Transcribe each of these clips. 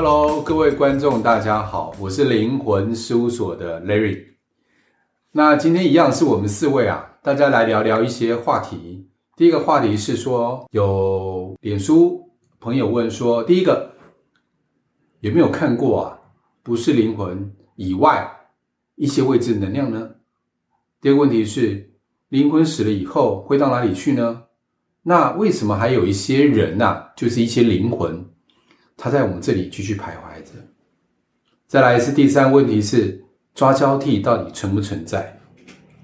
Hello，各位观众，大家好，我是灵魂事务所的 Larry。那今天一样是我们四位啊，大家来聊聊一些话题。第一个话题是说，有脸书朋友问说，第一个有没有看过啊？不是灵魂以外一些未知能量呢？第二个问题是，灵魂死了以后会到哪里去呢？那为什么还有一些人呐、啊，就是一些灵魂，他在我们这里继续徘徊着？再来是第三个问题是，抓交替到底存不存在？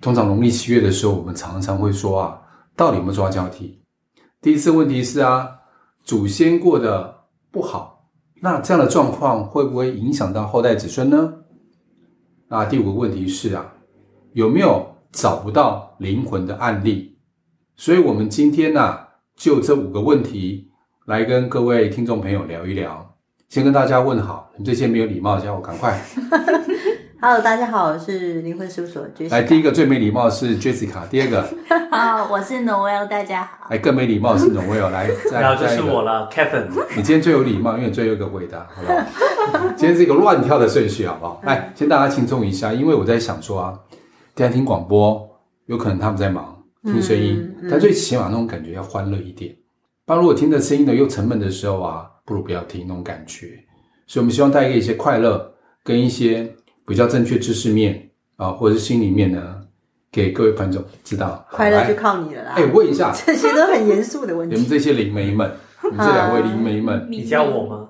通常农历七月的时候，我们常常会说啊，到底有没有抓交替？第四个问题是啊，祖先过得不好，那这样的状况会不会影响到后代子孙呢？那第五个问题是啊，有没有找不到灵魂的案例？所以，我们今天呢、啊，就这五个问题来跟各位听众朋友聊一聊。先跟大家问好，你们这些没有礼貌的家伙，赶快。Hello，大家好，我是灵魂事务所的 Jessica。来，第一个最没礼貌的是 Jessica，第二个，好，我是 Noel，大家好。来，更没礼貌的是 Noel，来，再然后就是我了，Kevin。你今天最有礼貌，因为你最后一个回答，好不好？今天是一个乱跳的顺序，好不好？来，先大家轻松一下，因为我在想说啊，大家听广播，有可能他们在忙听声音，嗯嗯、但最起码那种感觉要欢乐一点。当如果听着声音呢又沉闷的时候啊，不如不要听那种感觉。所以我们希望带给一些快乐跟一些比较正确知识面啊，或者是心里面呢，给各位观众知道。快乐就靠你了啦！哎，问一下，这些都很严肃的问题。你们这些灵媒们，你们这两位灵媒们，你教我吗？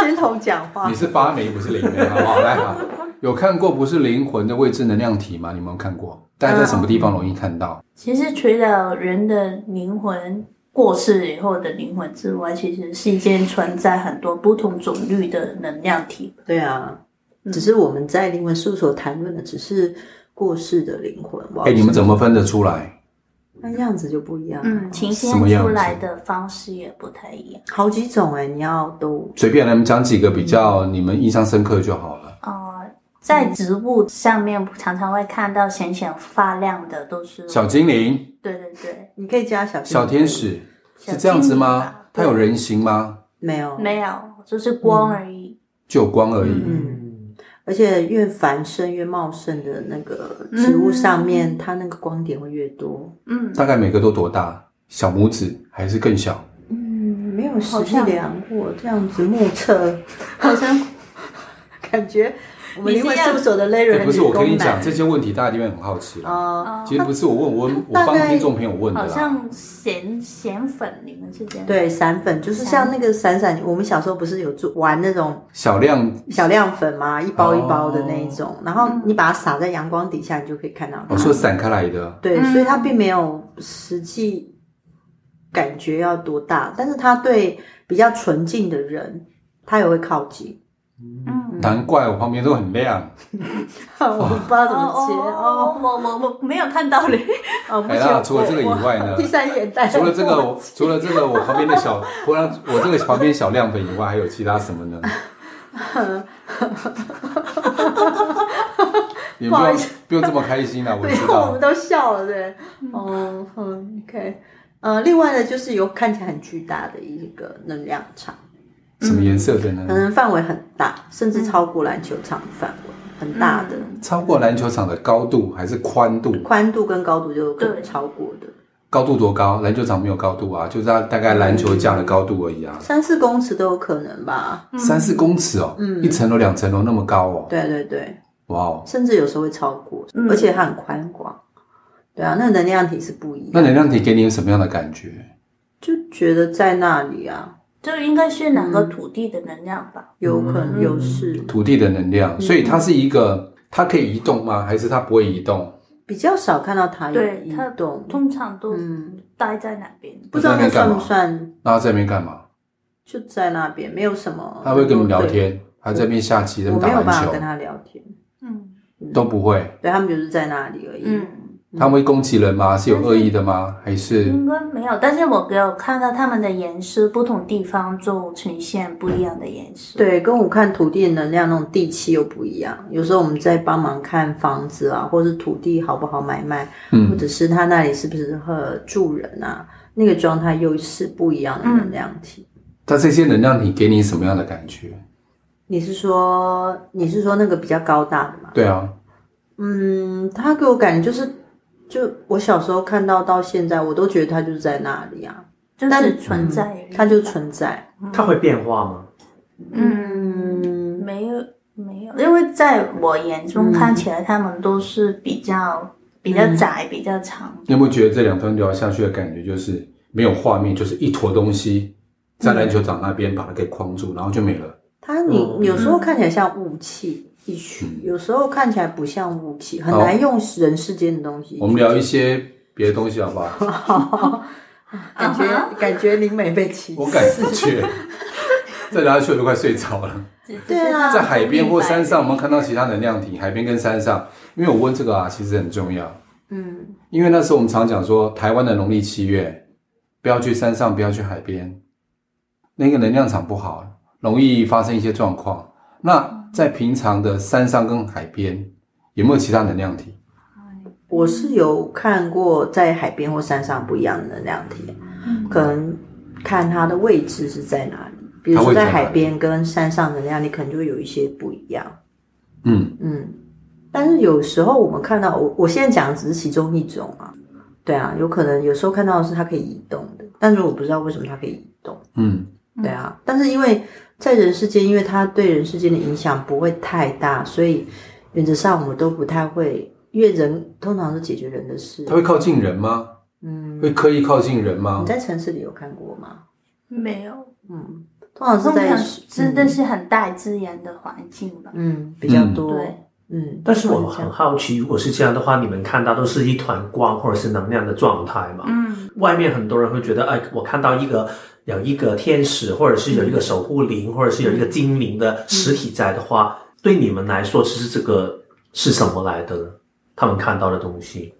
先头讲话。你是发霉不是灵媒，好不好？来哈，有看过不是灵魂的未知能量体吗？你们有看过？大家在什么地方容易看到？其实除了人的灵魂。过世以后的灵魂之外，其实世间存在很多不同种类的能量体。对啊，只是我们在灵魂事务所谈论的只是过世的灵魂。哎、欸，你们怎么分得出来？那样子就不一样。嗯，呈现出来的方式也不太一样。好几种哎、欸，你要都随便来，你们讲几个比较你们印象深刻就好了。哦、呃，在植物上面常常会看到闪闪发亮的，都是小精灵。对对对，你可以加小小天使。是这样子吗？它有人形吗？没有，没有，就是光而已，就光而已。嗯，而且越繁盛、越茂盛的那个植物上面，它那个光点会越多。嗯，大概每个都多大？小拇指还是更小？嗯，没有实际量过，这样子目测，好像 感觉。我们灵魂事务所的 Larry 不是我跟你讲这些问题，大家一定会很好奇哦。其实不是我问，我我帮听众朋友问的。好像咸咸粉，你们是这样？对，散粉就是像那个闪闪。我们小时候不是有做玩那种小亮小亮粉吗？一包一包的那一种，然后你把它撒在阳光底下，你就可以看到。我说散开来的。对，所以它并没有实际感觉要多大，但是它对比较纯净的人，他也会靠近。嗯，难怪我旁边都很亮。我不知道怎么接哦，我我我没有看到你。哦，没有。除了这个以外呢？第三眼袋。除了这个，除了这个，我旁边的小，不然我这个旁边小亮粉以外，还有其他什么呢？你不用不用这么开心啊！我知道。我们都笑了，对。哦，OK。呃，另外呢，就是有看起来很巨大的一个能量场。什么颜色的呢？可能范围很大，甚至超过篮球场的范围，很大的。超过篮球场的高度还是宽度？宽度跟高度就可能超过的。高度多高？篮球场没有高度啊，就是它大概篮球架的高度而已啊。三四公尺都有可能吧？三四公尺哦，嗯，一层楼、两层楼那么高哦。对对对，哇哦，甚至有时候会超过，而且它很宽广。对啊，那能量体是不一样。那能量体给你有什么样的感觉？就觉得在那里啊。这应该是哪个土地的能量吧？有可能有是土地的能量，所以它是一个，它可以移动吗？还是它不会移动？比较少看到它有移动，通常都待在那边。不知道那算不算？那在那边干嘛？就在那边，没有什么。他会跟你聊天，还在那边下棋，在那边打篮球。没有办法跟他聊天，嗯，都不会。对，他们就是在那里而已。嗯。他们会攻击人吗？是有恶意的吗？还是应该没有？但是我有看到他们的颜色，不同地方就呈现不一样的颜色。对，跟我看土地的能量那种地气又不一样。有时候我们在帮忙看房子啊，或是土地好不好买卖，嗯，或者是他那里是不是和住人啊，那个状态又是不一样的能量体。它这些能量体给你什么样的感觉？你是说你是说那个比较高大的吗？对啊，嗯，他给我感觉就是，就我小时候看到到现在，我都觉得它就是在那里啊，就是存在，它就存在。它会变化吗？嗯，没有没有，因为在我眼中看起来，他们都是比较比较窄、比较长。你有没有觉得这两段聊下去的感觉就是没有画面，就是一坨东西在篮球场那边把它给框住，然后就没了？它你有时候看起来像雾气有时候看起来不像武器，很难用人世间的东西。我们聊一些别的东西好不好？好，感觉感觉灵美被欺负，我感觉。再聊下去我都快睡着了。对啊，在海边或山上，我们看到其他能量体。海边跟山上，因为我问这个啊，其实很重要。嗯，因为那时候我们常讲说，台湾的农历七月，不要去山上，不要去海边，那个能量场不好，容易发生一些状况。那在平常的山上跟海边，有没有其他能量体？我是有看过在海边或山上不一样的能量体，可能看它的位置是在哪里。比如说在海边跟山上能量，你可能就会有一些不一样。嗯嗯，但是有时候我们看到，我我现在讲的只是其中一种啊。对啊，有可能有时候看到的是它可以移动的，但是我不知道为什么它可以移动。嗯，对啊，但是因为在人世间，因为它对人世间的影响不会太大，所以原则上我们都不太会，因为人通常是解决人的事。它会靠近人吗？嗯，会刻意靠近人吗？你在城市里有看过吗？没有。嗯。通常是在真的是很大自然的环境吧，嗯，比较多，对，嗯。但是我很好奇，如果是这样的话，你们看到都是一团光或者是能量的状态嘛？嗯。外面很多人会觉得，哎，我看到一个有一个天使，或者是有一个守护灵，或者是有一个精灵的实体在的话，对你们来说，其实这个是什么来的呢？他们看到的东西。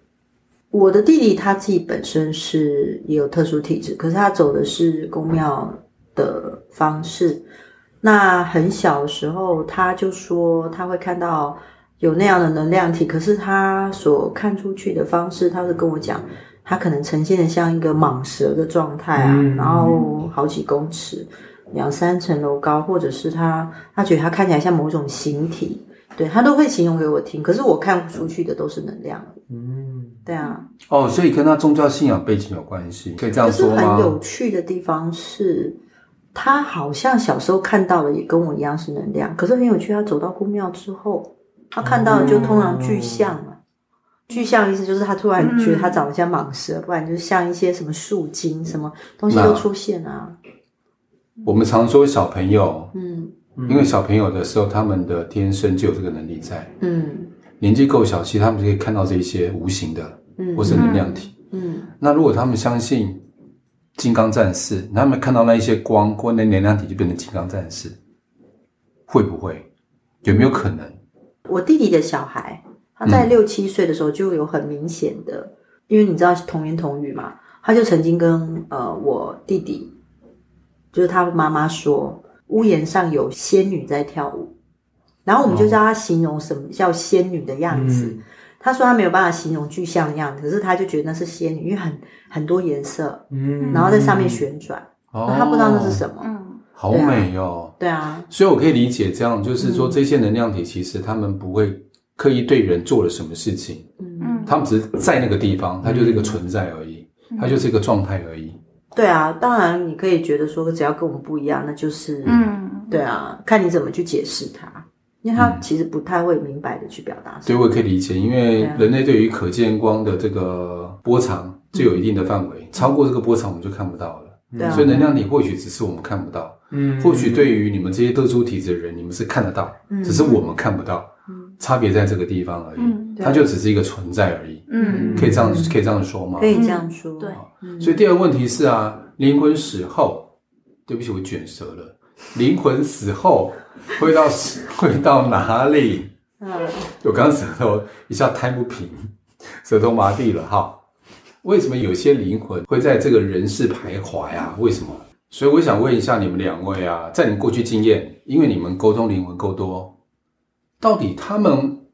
我的弟弟他自己本身是也有特殊体质，可是他走的是宫庙的方式，那很小的时候，他就说他会看到有那样的能量体，可是他所看出去的方式，他是跟我讲，他可能呈现的像一个蟒蛇的状态啊，然后好几公尺，两三层楼高，或者是它他觉得它看起来像某种形体，对，他都会形容给我听，可是我看不出去的都是能量，嗯，对啊，哦，所以跟他宗教信仰背景有关系，可以这样说吗？可是很有趣的地方是。他好像小时候看到的也跟我一样是能量，可是很有趣。他走到宫庙之后，他看到的就通常具象了。具象意思就是他突然觉得他长得像蟒蛇，不然就是像一些什么树精，什么东西都出现啊。我们常说小朋友，嗯，因为小朋友的时候，他们的天生就有这个能力在，嗯，年纪够小，其实他们就可以看到这些无形的，嗯，或是能量体，嗯。那如果他们相信。金刚战士，他们看到那一些光或那能量体就变成金刚战士，会不会？有没有可能？我弟弟的小孩，他在六七岁的时候就有很明显的，嗯、因为你知道童言童语嘛，他就曾经跟呃我弟弟，就是他妈妈说，屋檐上有仙女在跳舞，然后我们就叫他形容什么叫仙女的样子。嗯。他说他没有办法形容具象的样子，可是他就觉得那是仙女，因为很很多颜色，嗯，然后在上面旋转，哦，他不知道那是什么，嗯，好美哦，对啊，所以我可以理解这样，就是说这些能量体其实他们不会刻意对人做了什么事情，嗯，他们只是在那个地方，它就是一个存在而已，它就是一个状态而已。对啊，当然你可以觉得说只要跟我们不一样，那就是，嗯，对啊，看你怎么去解释它。因为它其实不太会明白的去表达，所以我也可以理解。因为人类对于可见光的这个波长就有一定的范围，超过这个波长我们就看不到了。对，所以能量体或许只是我们看不到，嗯，或许对于你们这些特殊体质的人，你们是看得到，只是我们看不到，差别在这个地方而已。它就只是一个存在而已。嗯，可以这样可以这样说吗？可以这样说。对。所以第二个问题是啊，灵魂死后，对不起，我卷舌了。灵魂死后。会到 会到哪里？嗯，我刚刚舌头一下摊不平，舌头麻痹了哈。为什么有些灵魂会在这个人世徘徊啊？为什么？所以我想问一下你们两位啊，在你们过去经验，因为你们沟通灵魂够多，到底他们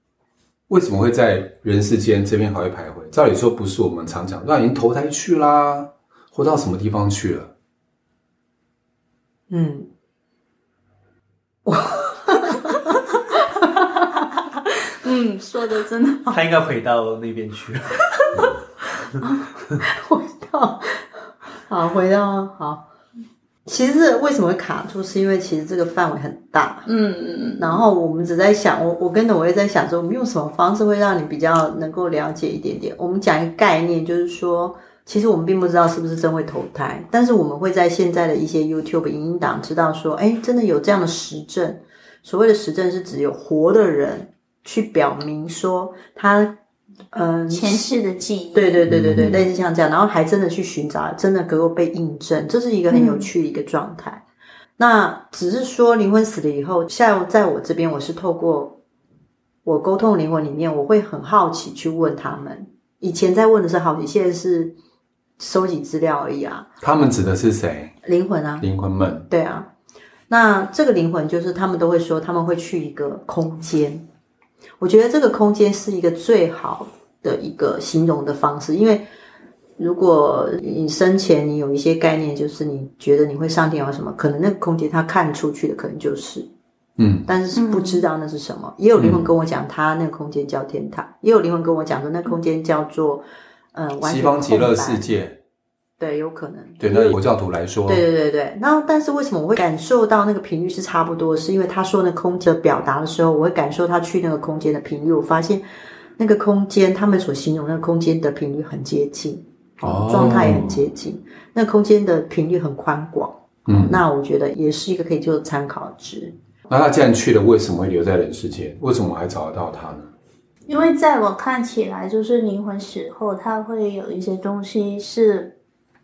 为什么会在人世间这边还会徘徊？照理说不是我们常讲，那已经投胎去啦，或到什么地方去了？嗯，嗯，说的真的好。他应该回到那边去了。回到，好，回到好。其实这为什么会卡住，是因为其实这个范围很大。嗯嗯嗯。然后我们只在想，我我跟着我也在想说，我们用什么方式会让你比较能够了解一点点。我们讲一个概念，就是说，其实我们并不知道是不是真会投胎，但是我们会在现在的一些 YouTube 影音档知道说，哎，真的有这样的实证。所谓的实证是指有活的人去表明说他。嗯，前世的记忆，对对对对对，类似像这样，然后还真的去寻找，真的能够被印证，这是一个很有趣的一个状态。嗯、那只是说灵魂死了以后，像在我这边，我是透过我沟通灵魂里面，我会很好奇去问他们。以前在问的是好奇，现在是收集资料而已啊。他们指的是谁？灵魂啊，灵魂们。对啊，那这个灵魂就是他们都会说，他们会去一个空间。我觉得这个空间是一个最好的一个形容的方式，因为如果你生前你有一些概念，就是你觉得你会上天或什么，可能那个空间他看出去的可能就是，嗯，但是是不知道那是什么。也有灵魂跟我讲，他那个空间叫天堂；也有灵魂跟我讲说，那空间叫做呃，西方极乐世界。对，有可能。对，那佛教徒来说，对对对对。然后，但是为什么我会感受到那个频率是差不多？是因为他说那空间表达的时候，我会感受他去那个空间的频率。我发现那个空间，他们所形容那个空间的频率很接近，哦，状态也很接近。那空间的频率很宽广，嗯，那我觉得也是一个可以做参考值。那他既然去了，为什么会留在人世间？为什么还找得到他呢？因为在我看起来，就是灵魂死后，他会有一些东西是。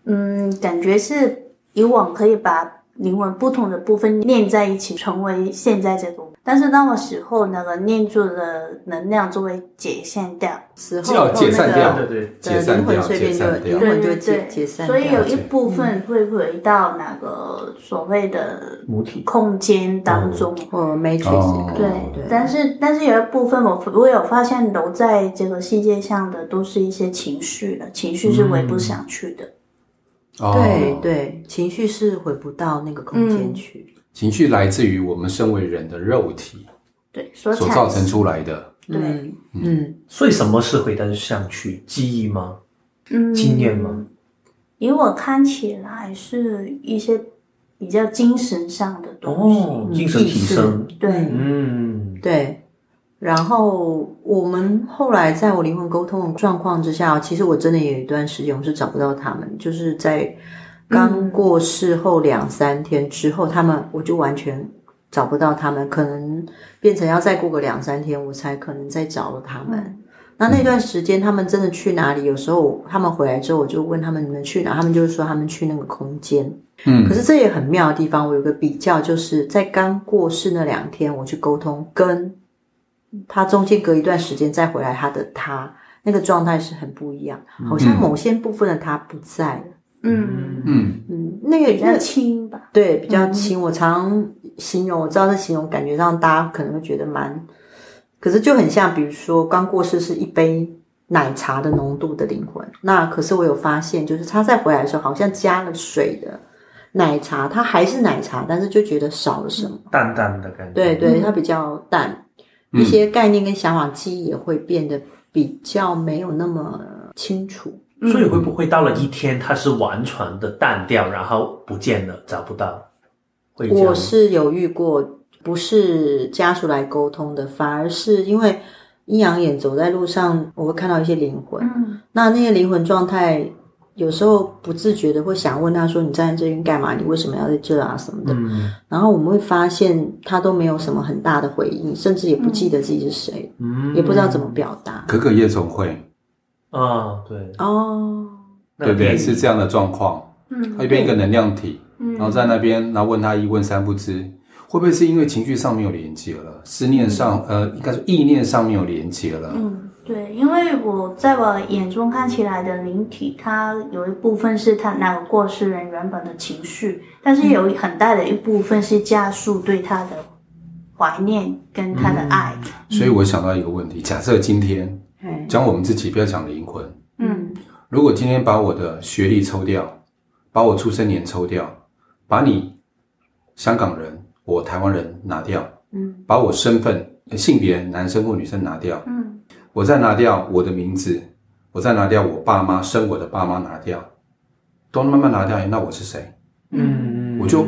嗯，感觉是以往可以把灵魂不同的部分念在一起，成为现在这种。但是当我死后，那个念住的能量就会解散掉，死后那个解散掉，对对，解散掉，解散掉，对对对，所以有一部分会回到那个所谓的母体空间当中，哦，Matrix，对对。但是但是有一部分我我有发现留在这个世界上的都是一些情绪了，情绪是回不上去的。对对，情绪是回不到那个空间去。嗯、情绪来自于我们身为人的肉体，对所造成出来的。对，嗯，嗯，所以什么是回到上去？记忆吗？嗯，经验吗？以我看起来是一些比较精神上的东西，哦、精神提升。对，嗯，对。然后我们后来在我灵魂沟通的状况之下，其实我真的有一段时间我是找不到他们，就是在刚过世后两三天之后，他们我就完全找不到他们，可能变成要再过个两三天我才可能再找到他们。那那段时间他们真的去哪里？有时候他们回来之后，我就问他们你们去哪？他们就是说他们去那个空间。嗯，可是这也很妙的地方，我有个比较，就是在刚过世那两天我去沟通跟。他中间隔一段时间再回来，他的他那个状态是很不一样，好像某些部分的他不在了。嗯嗯嗯，那个比较轻吧？对，比较轻。我常形容，我知道这形容感觉让大家可能会觉得蛮，可是就很像，比如说刚过世是一杯奶茶的浓度的灵魂，那可是我有发现，就是他再回来的时候，好像加了水的奶茶，它还是奶茶，但是就觉得少了什么，淡淡的感觉。对对，它比较淡。一些概念跟想法记忆也会变得比较没有那么清楚，嗯、所以会不会到了一天它是完全的淡掉，然后不见了，找不到？会我是有遇过，不是家属来沟通的，反而是因为阴阳眼走在路上，我会看到一些灵魂，嗯、那那些灵魂状态。有时候不自觉的会想问他说：“你站在这边干嘛？你为什么要在这啊？什么的。嗯”然后我们会发现他都没有什么很大的回应，甚至也不记得自己是谁，嗯、也不知道怎么表达。可可夜总会啊，对哦，对不对？是这样的状况。嗯，他一边一个能量体，嗯、然后在那边，然后问他一问三不知，会不会是因为情绪上没有连接了，思念上，嗯、呃，应该说意念上没有连接了？嗯。对，因为我在我眼中看起来的灵体，它有一部分是他那个过世人原本的情绪，但是有很大的一部分是家属对他的怀念跟他的爱。嗯、所以我想到一个问题：假设今天讲我们自己，不要讲灵魂，嗯，如果今天把我的学历抽掉，把我出生年抽掉，把你香港人、我台湾人拿掉，嗯，把我身份、性别男生或女生拿掉，嗯，我再拿掉我的名字，我再拿掉我爸妈生我的爸妈拿掉，都慢慢拿掉，那我是谁？嗯，我就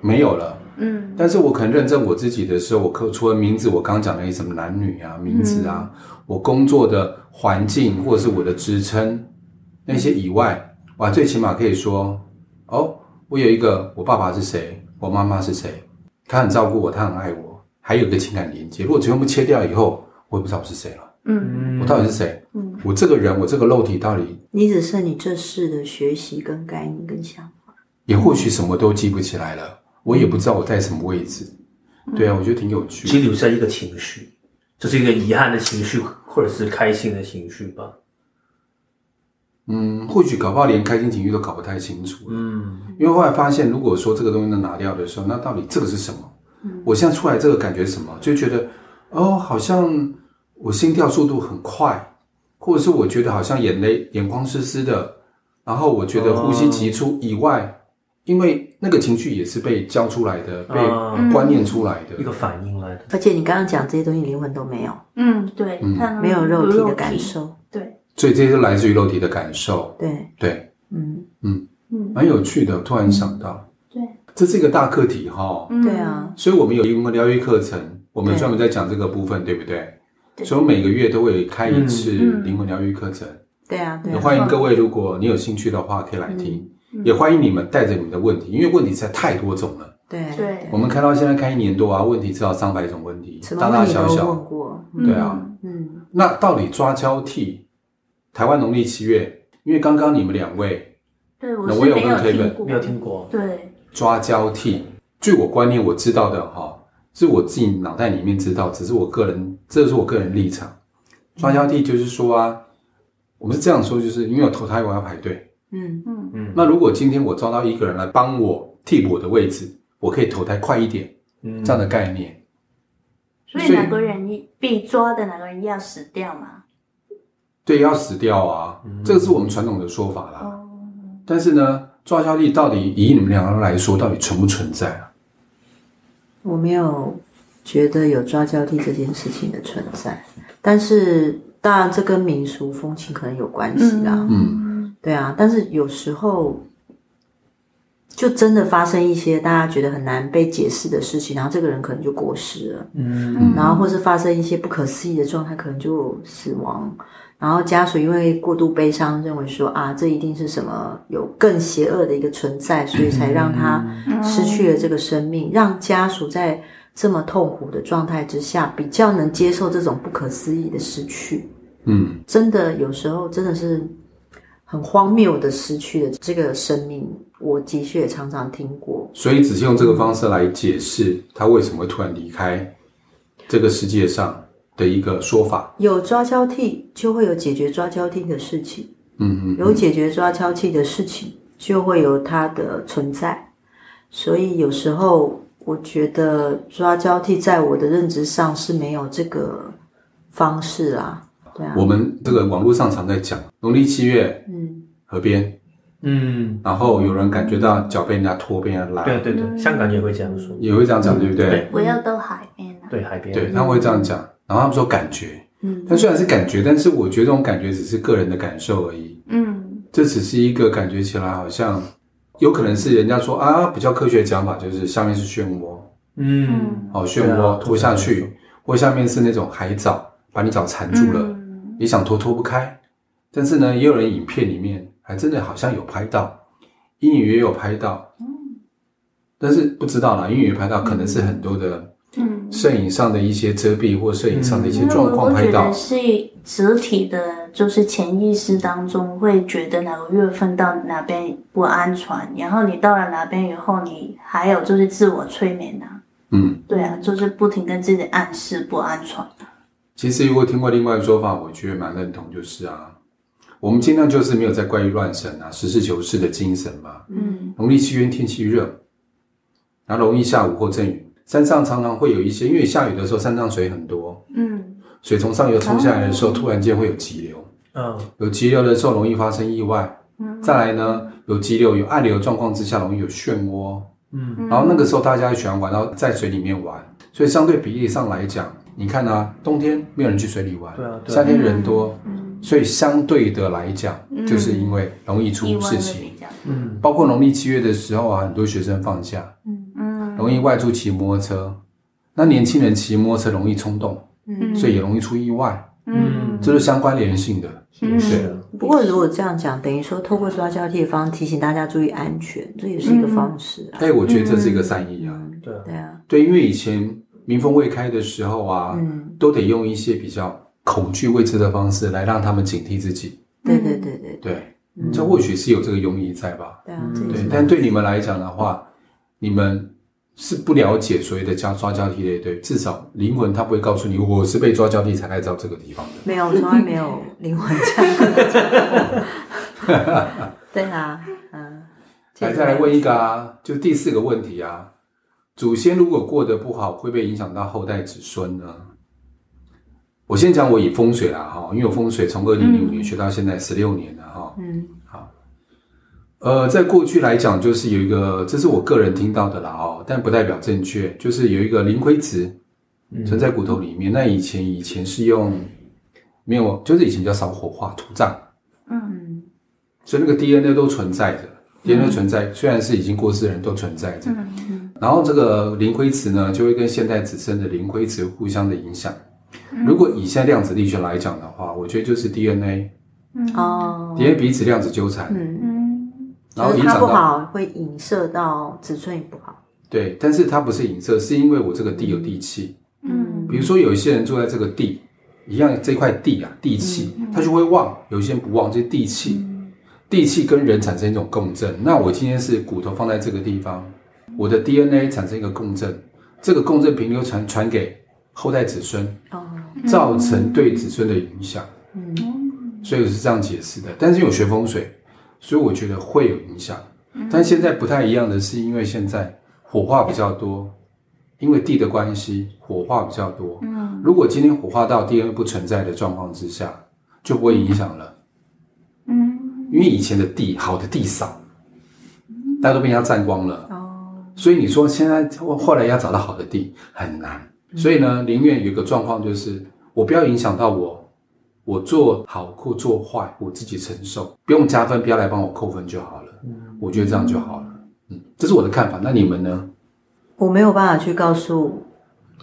没有了。嗯，但是我可能认证我自己的时候，我可除了名字，我刚刚讲的什么男女啊、名字啊，我工作的环境或者是我的职称那些以外，我最起码可以说，哦，我有一个我爸爸是谁，我妈妈是谁，他很照顾我，他很爱我，还有一个情感连接。如果全部切掉以后，我也不知道我是谁了。嗯，我到底是谁？嗯，我这个人，我这个肉体到底你只剩你这世的学习跟概念跟想法。也或许什么都记不起来了，我也不知道我在什么位置。对啊，我觉得挺有趣的。只留下一个情绪，就是一个遗憾的情绪，或者是开心的情绪吧。嗯，或许搞不好连开心情绪都搞不太清楚。嗯，因为后来发现，如果说这个东西能拿掉的时候，那到底这个是什么？嗯，我现在出来这个感觉是什么？就觉得哦，好像我心跳速度很快，或者是我觉得好像眼泪眼眶湿湿的，然后我觉得呼吸急促以外，哦、因为那个情绪也是被教出来的，被观念出来的、嗯、一个反应来的。而且你刚刚讲这些东西，灵魂都没有。嗯，对，嗯、他没有肉体的感受。对。所以这些都来自于肉体的感受，对对，嗯嗯嗯，蛮有趣的。突然想到，对，这是一个大课题哈。对啊，所以我们有灵魂疗愈课程，我们专门在讲这个部分，对不对？所以我每个月都会开一次灵魂疗愈课程。对啊，对。也欢迎各位，如果你有兴趣的话，可以来听。也欢迎你们带着你们的问题，因为问题实在太多种了。对对。我们开到现在开一年多啊，问题至少上百种问题，大大小小。问过。对啊，嗯。那到底抓交替？台湾农历七月，因为刚刚你们两位，对，我是没有听过，没有听过。对，抓交替，据我观念我知道的哈，是我自己脑袋里面知道，只是我个人，这是我个人立场。抓交替就是说啊，我们是这样说，就是因为我投胎我要排队，嗯嗯嗯。那如果今天我招到一个人来帮我替补我的位置，我可以投胎快一点，嗯，这样的概念。所以哪个人被抓的，哪个人要死掉嘛？对，要死掉啊！嗯、这个是我们传统的说法啦。嗯、但是呢，抓交替到底以你们两个人来说，到底存不存在啊？我没有觉得有抓交替这件事情的存在，但是当然这跟民俗风情可能有关系啦。嗯，对啊，但是有时候就真的发生一些大家觉得很难被解释的事情，然后这个人可能就过世了。嗯，然后或是发生一些不可思议的状态，可能就死亡。然后家属因为过度悲伤，认为说啊，这一定是什么有更邪恶的一个存在，所以才让他失去了这个生命。嗯、让家属在这么痛苦的状态之下，比较能接受这种不可思议的失去。嗯，真的有时候真的是很荒谬的失去了这个生命。我的确也常常听过，所以只是用这个方式来解释他为什么会突然离开这个世界上。的一个说法，有抓交替就会有解决抓交替的事情，嗯嗯，有解决抓交替的事情就会有它的存在，所以有时候我觉得抓交替在我的认知上是没有这个方式啊，对啊，我们这个网络上常在讲农历七月，嗯，河边，嗯，然后有人感觉到脚被人家拖，被人家拉，对对对，香港也会这样说，也会这样讲，对不对？对。不要到海边啊，对海边，对，他会这样讲。然后他们说感觉，嗯，但虽然是感觉，但是我觉得这种感觉只是个人的感受而已，嗯，这只是一个感觉起来好像有可能是人家说啊，比较科学的讲法就是下面是漩涡，嗯，哦漩涡拖下去，或下面是那种海藻把你脚缠住了，你想拖拖不开，但是呢，也有人影片里面还真的好像有拍到，隐隐约约有拍到，嗯，但是不知道啦，隐隐约约拍到可能是很多的。嗯，摄影上的一些遮蔽或摄影上的一些状况拍到，是整体的，就是潜意识当中会觉得哪个月份到哪边不安全，然后你到了哪边以后，你还有就是自我催眠啊，嗯，对啊，就是不停跟自己暗示不安全。其实如果听过另外一个说法，我觉得蛮认同，就是啊，我们尽量就是没有在怪力乱神啊，实事求是的精神嘛。嗯，农历七月天气热，然后容易下午或阵雨。山上常常会有一些，因为下雨的时候山上水很多，嗯，水从上游冲下来的时候，突然间会有急流，嗯，有急流的时候容易发生意外，嗯，再来呢，有急流有暗流状况之下容易有漩涡，嗯，然后那个时候大家喜欢玩到在水里面玩，所以相对比例上来讲，你看啊，冬天没有人去水里玩，对啊，对啊。夏天人多，所以相对的来讲，就是因为容易出事情，嗯，包括农历七月的时候啊，很多学生放假，嗯嗯，容易外出骑摩托车，那年轻人骑摩托车容易冲动，嗯，所以也容易出意外，嗯，这是相关联性的，嗯，对。啊。不过如果这样讲，等于说透过抓交替的方式提醒大家注意安全，这也是一个方式啊。哎，我觉得这是一个善意啊，对啊，对啊，对，因为以前民风未开的时候啊，嗯，都得用一些比较恐惧未知的方式来让他们警惕自己，对对对对对，这或许是有这个用意在吧？对啊，对，但对你们来讲的话，你们是不了解所谓的抓抓交替的，对，至少灵魂他不会告诉你，我是被抓交替才来到这个地方的。没有，从来没有灵魂这样。对啊，嗯，来，再来问一个啊，就第四个问题啊，祖先如果过得不好，会不会影响到后代子孙呢？我先讲我以风水啦哈，因为我风水从二零零五年学到现在十六年了哈。嗯，好，呃，在过去来讲，就是有一个，这是我个人听到的啦哦，但不代表正确，就是有一个灵灰质存在骨头里面。那以前以前是用没有，就是以前叫烧火化土葬，嗯。所以那个 DNA 都存在着，DNA 存在，虽然是已经过世的人都存在着。然后这个磷灰质呢，就会跟现代子孙的磷灰质互相的影响。如果以现在量子力学来讲的话，我觉得就是 DNA，DNA 哦，彼此量子纠缠，嗯，然后就是它影响到不好，会影射到子孙也不好。对，但是它不是影射，是因为我这个地有地气。嗯比如说有一些人住在这个地，一样这块地啊，地气，他就会旺；有一些人不旺，这地气，地气跟人产生一种共振。那我今天是骨头放在这个地方，我的 DNA 产生一个共振，这个共振频流传传给后代子孙，哦，造成对子孙的影响。嗯所以我是这样解释的。但是因为我学风水，所以我觉得会有影响。但现在不太一样的是，因为现在火化比较多，因为地的关系，火化比较多。嗯，如果今天火化到 DNA 不存在的状况之下，就不会影响了。嗯，因为以前的地好的地少，大家都被人家占光了。哦，所以你说现在后来要找到好的地很难。所以呢，宁愿有一个状况就是，我不要影响到我。我做好或做坏，我自己承受，不用加分，不要来帮我扣分就好了。嗯，我觉得这样就好了。嗯，这是我的看法。那你们呢？我没有办法去告诉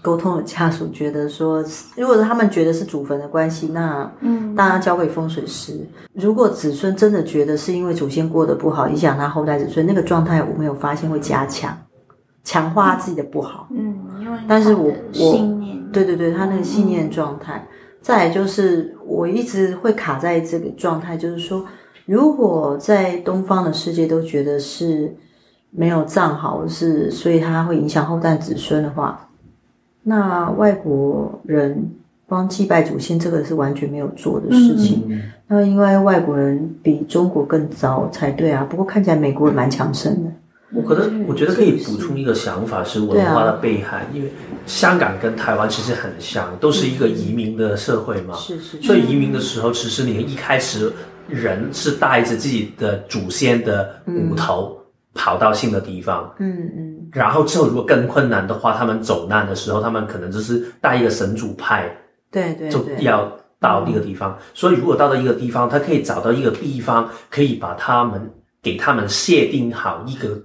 沟通的家属，觉得说，如果他们觉得是祖坟的关系，那嗯，当然交给风水师。如果子孙真的觉得是因为祖先过得不好，影响他后代子孙，那个状态我没有发现会加强，强化自己的不好。嗯，因为但是我信念，对对对，他那个信念状态。再来就是，我一直会卡在这个状态，就是说，如果在东方的世界都觉得是没有葬好，是所以它会影响后代子孙的话，那外国人光祭拜祖先这个是完全没有做的事情。嗯、那因为外国人比中国更糟才对啊，不过看起来美国人蛮强盛的。我可能我觉得可以补充一个想法，是文化的背害，因为香港跟台湾其实很像，都是一个移民的社会嘛。是是。所以移民的时候，其实你一开始人是带着自己的祖先的骨头跑到新的地方，嗯嗯。然后之后如果更困难的话，他们走难的时候，他们可能就是带一个神主派，对对，就要到一个地方。所以如果到了一个地方，他可以找到一个地方，可以把他们给他们设定好一个。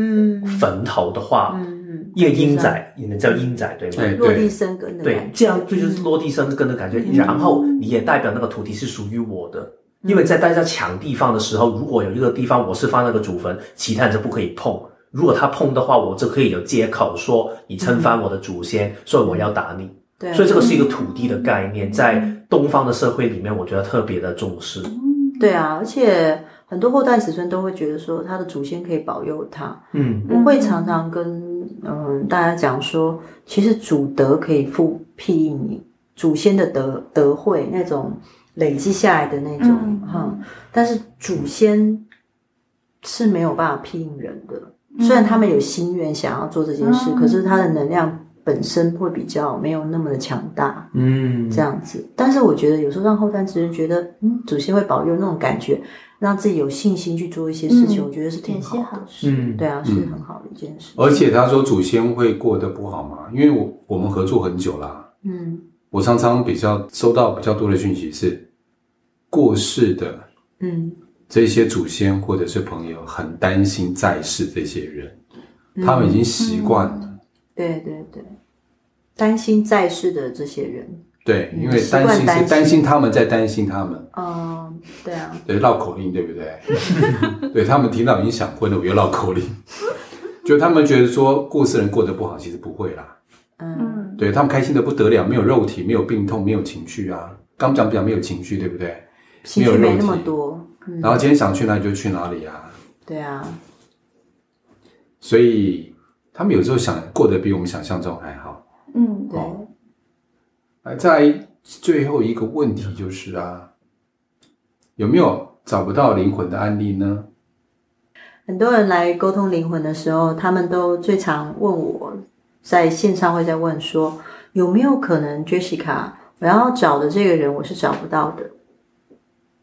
嗯，坟头的话，嗯嗯，一个阴宅，你们叫阴宅对吗？对，落地生根的对，这样这就是落地生根的感觉。然后你也代表那个土地是属于我的，因为在大家抢地方的时候，如果有一个地方我是放那个祖坟，其他人就不可以碰。如果他碰的话，我就可以有借口说你侵犯我的祖先，所以我要打你。对，所以这个是一个土地的概念，在东方的社会里面，我觉得特别的重视。对啊，而且。很多后代子孙都会觉得说，他的祖先可以保佑他。嗯，我会常常跟嗯大家讲说，其实祖德可以复庇应你，祖先的德德惠那种累积下来的那种哈、嗯嗯，但是祖先是没有办法庇应人的。虽然他们有心愿想要做这件事，嗯、可是他的能量本身会比较没有那么的强大，嗯，这样子。但是我觉得有时候让后代只是觉得，嗯，祖先会保佑那种感觉，让自己有信心去做一些事情，嗯、我觉得是挺好的。好事嗯，对啊，是很好的一件事。而且他说祖先会过得不好吗？因为我我们合作很久啦，嗯，我常常比较收到比较多的讯息是过世的，嗯，这些祖先或者是朋友很担心在世这些人，嗯、他们已经习惯了。嗯对对对，担心在世的这些人，对，因为担心是担心。他们在担心他们，嗯，对啊，对，绕口令对不对？对他们听到已经想昏了，我又绕口令，就他们觉得说过世人过得不好，其实不会啦，嗯，对他们开心的不得了，没有肉体，没有病痛，没有情绪啊，刚讲讲没有情绪，对不对？情绪没那么多，嗯、然后今天想去哪里就去哪里啊，对啊，所以。他们有时候想过得比我们想象中还好。嗯，对。来，再最后一个问题就是啊，有没有找不到灵魂的案例呢？很多人来沟通灵魂的时候，他们都最常问我，在线上会在问说，有没有可能 Jessica，我要找的这个人我是找不到的。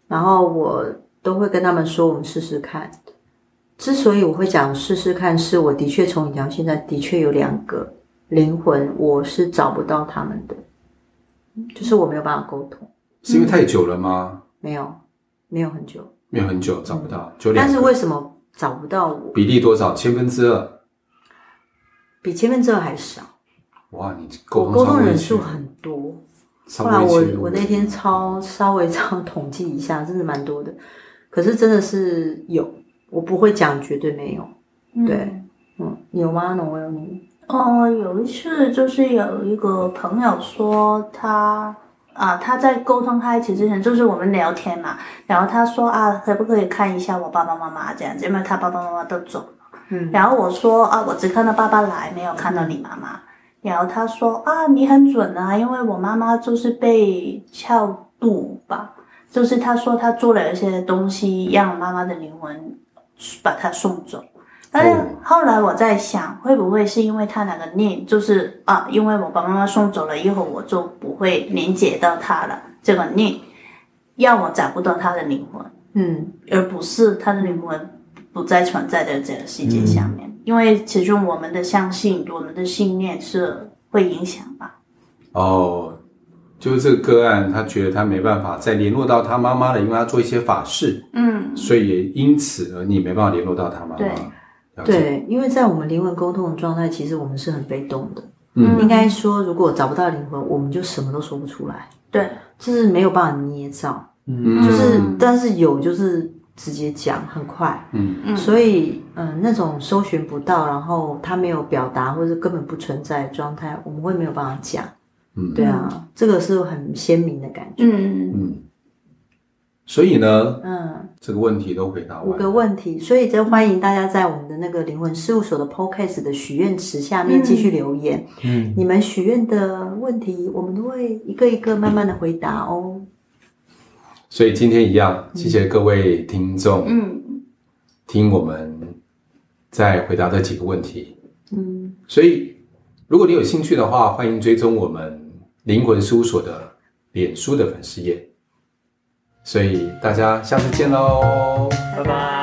然后我都会跟他们说，我们试试看。之所以我会讲试试看，是我的确从以前到现在的确有两个灵魂，我是找不到他们的，就是我没有办法沟通。是因为太久了吗？嗯、没有，没有很久，没有很久找不到。但是为什么找不到我？比例多少？千分之二？比千分之二还少。哇，你沟通，通人数很多。后来我我那天超稍微 超统计一下，真的蛮多的。可是真的是有。我不会讲，绝对没有。对，嗯，嗯，有吗？那我有你。哦，有一次就是有一个朋友说他啊，他在沟通他一起之前，就是我们聊天嘛，然后他说啊，可不可以看一下我爸爸妈妈这样子，因为他爸爸妈妈都走了。嗯，然后我说啊，我只看到爸爸来，没有看到你妈妈。嗯、然后他说啊，你很准啊，因为我妈妈就是被超度吧，就是他说他做了一些东西，让妈妈的灵魂。把他送走，但是后来我在想，会不会是因为他那个念，就是啊，因为我把妈妈送走了以后，我就不会连接到他了。这个念让我找不到他的灵魂，嗯，而不是他的灵魂不再存在的这个世界下面。嗯、因为其中我们的相信，我们的信念是会影响吧。哦。就是这个个案，他觉得他没办法再联络到他妈妈了，因为他做一些法事，嗯，所以也因此而你没办法联络到他妈妈。对，对，因为在我们灵魂沟通的状态，其实我们是很被动的。嗯，应该说，如果找不到灵魂，我们就什么都说不出来。对，就是没有办法捏造。嗯，就是，但是有，就是直接讲，很快。嗯嗯，所以，嗯，那种搜寻不到，然后他没有表达，或者根本不存在的状态，我们会没有办法讲。嗯，对啊，这个是很鲜明的感觉。嗯嗯，所以呢，嗯，这个问题都回答完。五个问题，所以就欢迎大家在我们的那个灵魂事务所的 Podcast 的许愿池下面继续留言。嗯，你们许愿的问题，我们都会一个一个慢慢的回答哦。所以今天一样，谢谢各位听众，嗯，听我们在回答这几个问题。嗯，所以。如果你有兴趣的话，欢迎追踪我们灵魂事务所的脸书的粉丝页。所以大家下次见喽，拜拜。